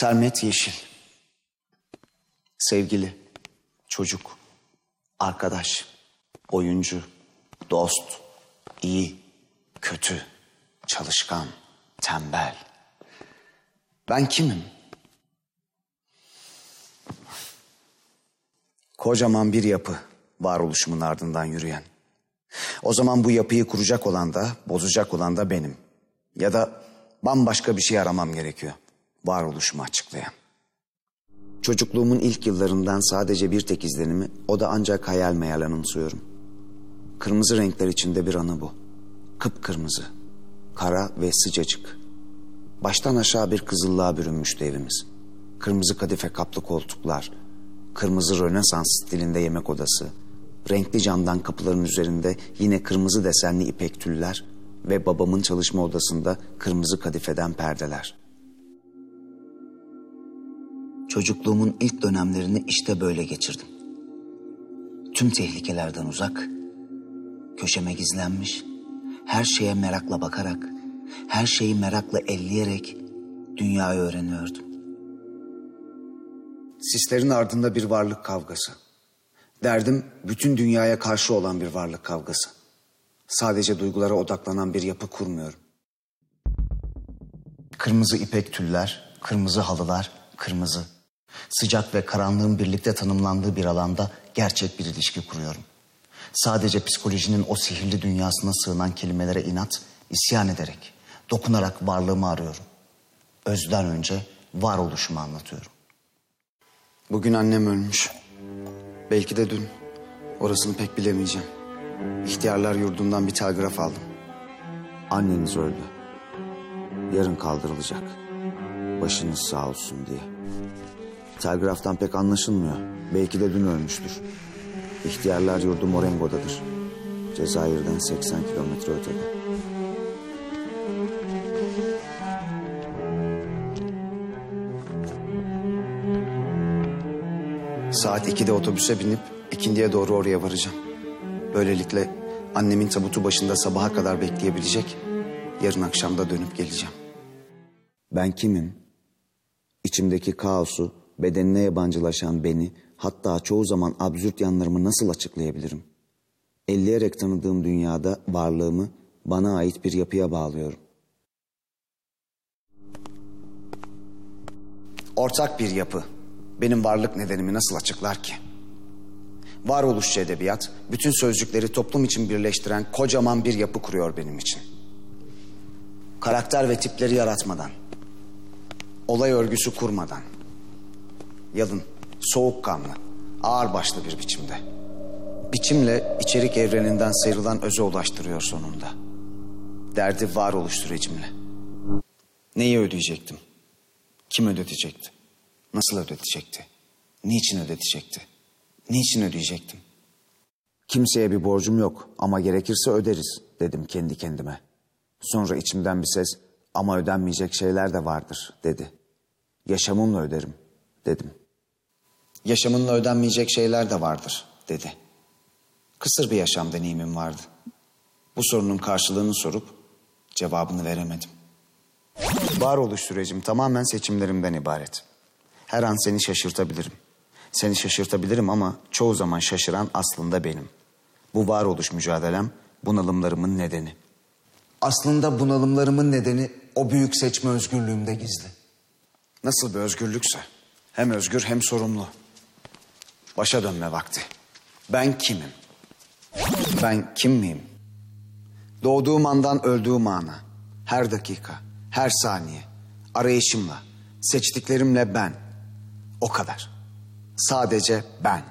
Sermet Yeşil. Sevgili, çocuk, arkadaş, oyuncu, dost, iyi, kötü, çalışkan, tembel. Ben kimim? Kocaman bir yapı varoluşumun ardından yürüyen. O zaman bu yapıyı kuracak olan da, bozacak olan da benim. Ya da bambaşka bir şey aramam gerekiyor. Varoluşumu açıklayan. Çocukluğumun ilk yıllarından sadece bir tek izlenimi, o da ancak hayal meyal anımsıyorum. Kırmızı renkler içinde bir anı bu. Kıpkırmızı, kara ve sıcacık. Baştan aşağı bir kızıllığa bürünmüştü evimiz. Kırmızı kadife kaplı koltuklar, kırmızı rönesans stilinde yemek odası, renkli camdan kapıların üzerinde yine kırmızı desenli ipek tüller ve babamın çalışma odasında kırmızı kadifeden perdeler. Çocukluğumun ilk dönemlerini işte böyle geçirdim. Tüm tehlikelerden uzak, köşeme gizlenmiş, her şeye merakla bakarak, her şeyi merakla elleyerek dünyayı öğreniyordum. Sislerin ardında bir varlık kavgası. Derdim bütün dünyaya karşı olan bir varlık kavgası. Sadece duygulara odaklanan bir yapı kurmuyorum. Kırmızı ipek tüller, kırmızı halılar, kırmızı. Sıcak ve karanlığın birlikte tanımlandığı bir alanda gerçek bir ilişki kuruyorum. Sadece psikolojinin o sihirli dünyasına sığınan kelimelere inat, isyan ederek, dokunarak varlığımı arıyorum. Özden önce varoluşumu anlatıyorum. Bugün annem ölmüş. Belki de dün. Orasını pek bilemeyeceğim. İhtiyarlar yurdundan bir telgraf aldım. Anneniz öldü. Yarın kaldırılacak. Başınız sağ olsun diye. Telgraftan pek anlaşılmıyor. Belki de dün ölmüştür. İhtiyarlar yurdu Morengo'dadır. Cezayir'den 80 kilometre ötede. Saat 2'de otobüse binip ikindiye doğru oraya varacağım. Böylelikle annemin tabutu başında sabaha kadar bekleyebilecek. Yarın akşam da dönüp geleceğim. Ben kimim? İçimdeki kaosu, bedenine yabancılaşan beni, hatta çoğu zaman absürt yanlarımı nasıl açıklayabilirim? Elleyerek tanıdığım dünyada varlığımı bana ait bir yapıya bağlıyorum. Ortak bir yapı benim varlık nedenimi nasıl açıklar ki? Varoluşçu edebiyat, bütün sözcükleri toplum için birleştiren kocaman bir yapı kuruyor benim için. Karakter ve tipleri yaratmadan, olay örgüsü kurmadan, yalın, soğukkanlı, ağırbaşlı bir biçimde. Biçimle içerik evreninden sıyrılan öze ulaştırıyor sonunda. Derdi varoluş sürecimle. Neyi ödeyecektim? Kim ödetecekti? Nasıl ödetecekti? Niçin ödetecekti? Niçin ödeyecektim? Kimseye bir borcum yok ama gerekirse öderiz dedim kendi kendime. Sonra içimden bir ses ama ödenmeyecek şeyler de vardır dedi. Yaşamımla öderim dedim. Yaşamınla ödenmeyecek şeyler de vardır dedi. Kısır bir yaşam deneyimim vardı. Bu sorunun karşılığını sorup cevabını veremedim. Varoluş sürecim tamamen seçimlerimden ibaret. Her an seni şaşırtabilirim. Seni şaşırtabilirim ama çoğu zaman şaşıran aslında benim. Bu varoluş mücadelem bunalımlarımın nedeni. Aslında bunalımlarımın nedeni o büyük seçme özgürlüğümde gizli. Nasıl bir özgürlükse. Hem özgür hem sorumlu. Başa dönme vakti. Ben kimim? Ben kim miyim? Doğduğum andan öldüğüm ana. Her dakika, her saniye. Arayışımla, seçtiklerimle ben. O kadar. Sadece ben.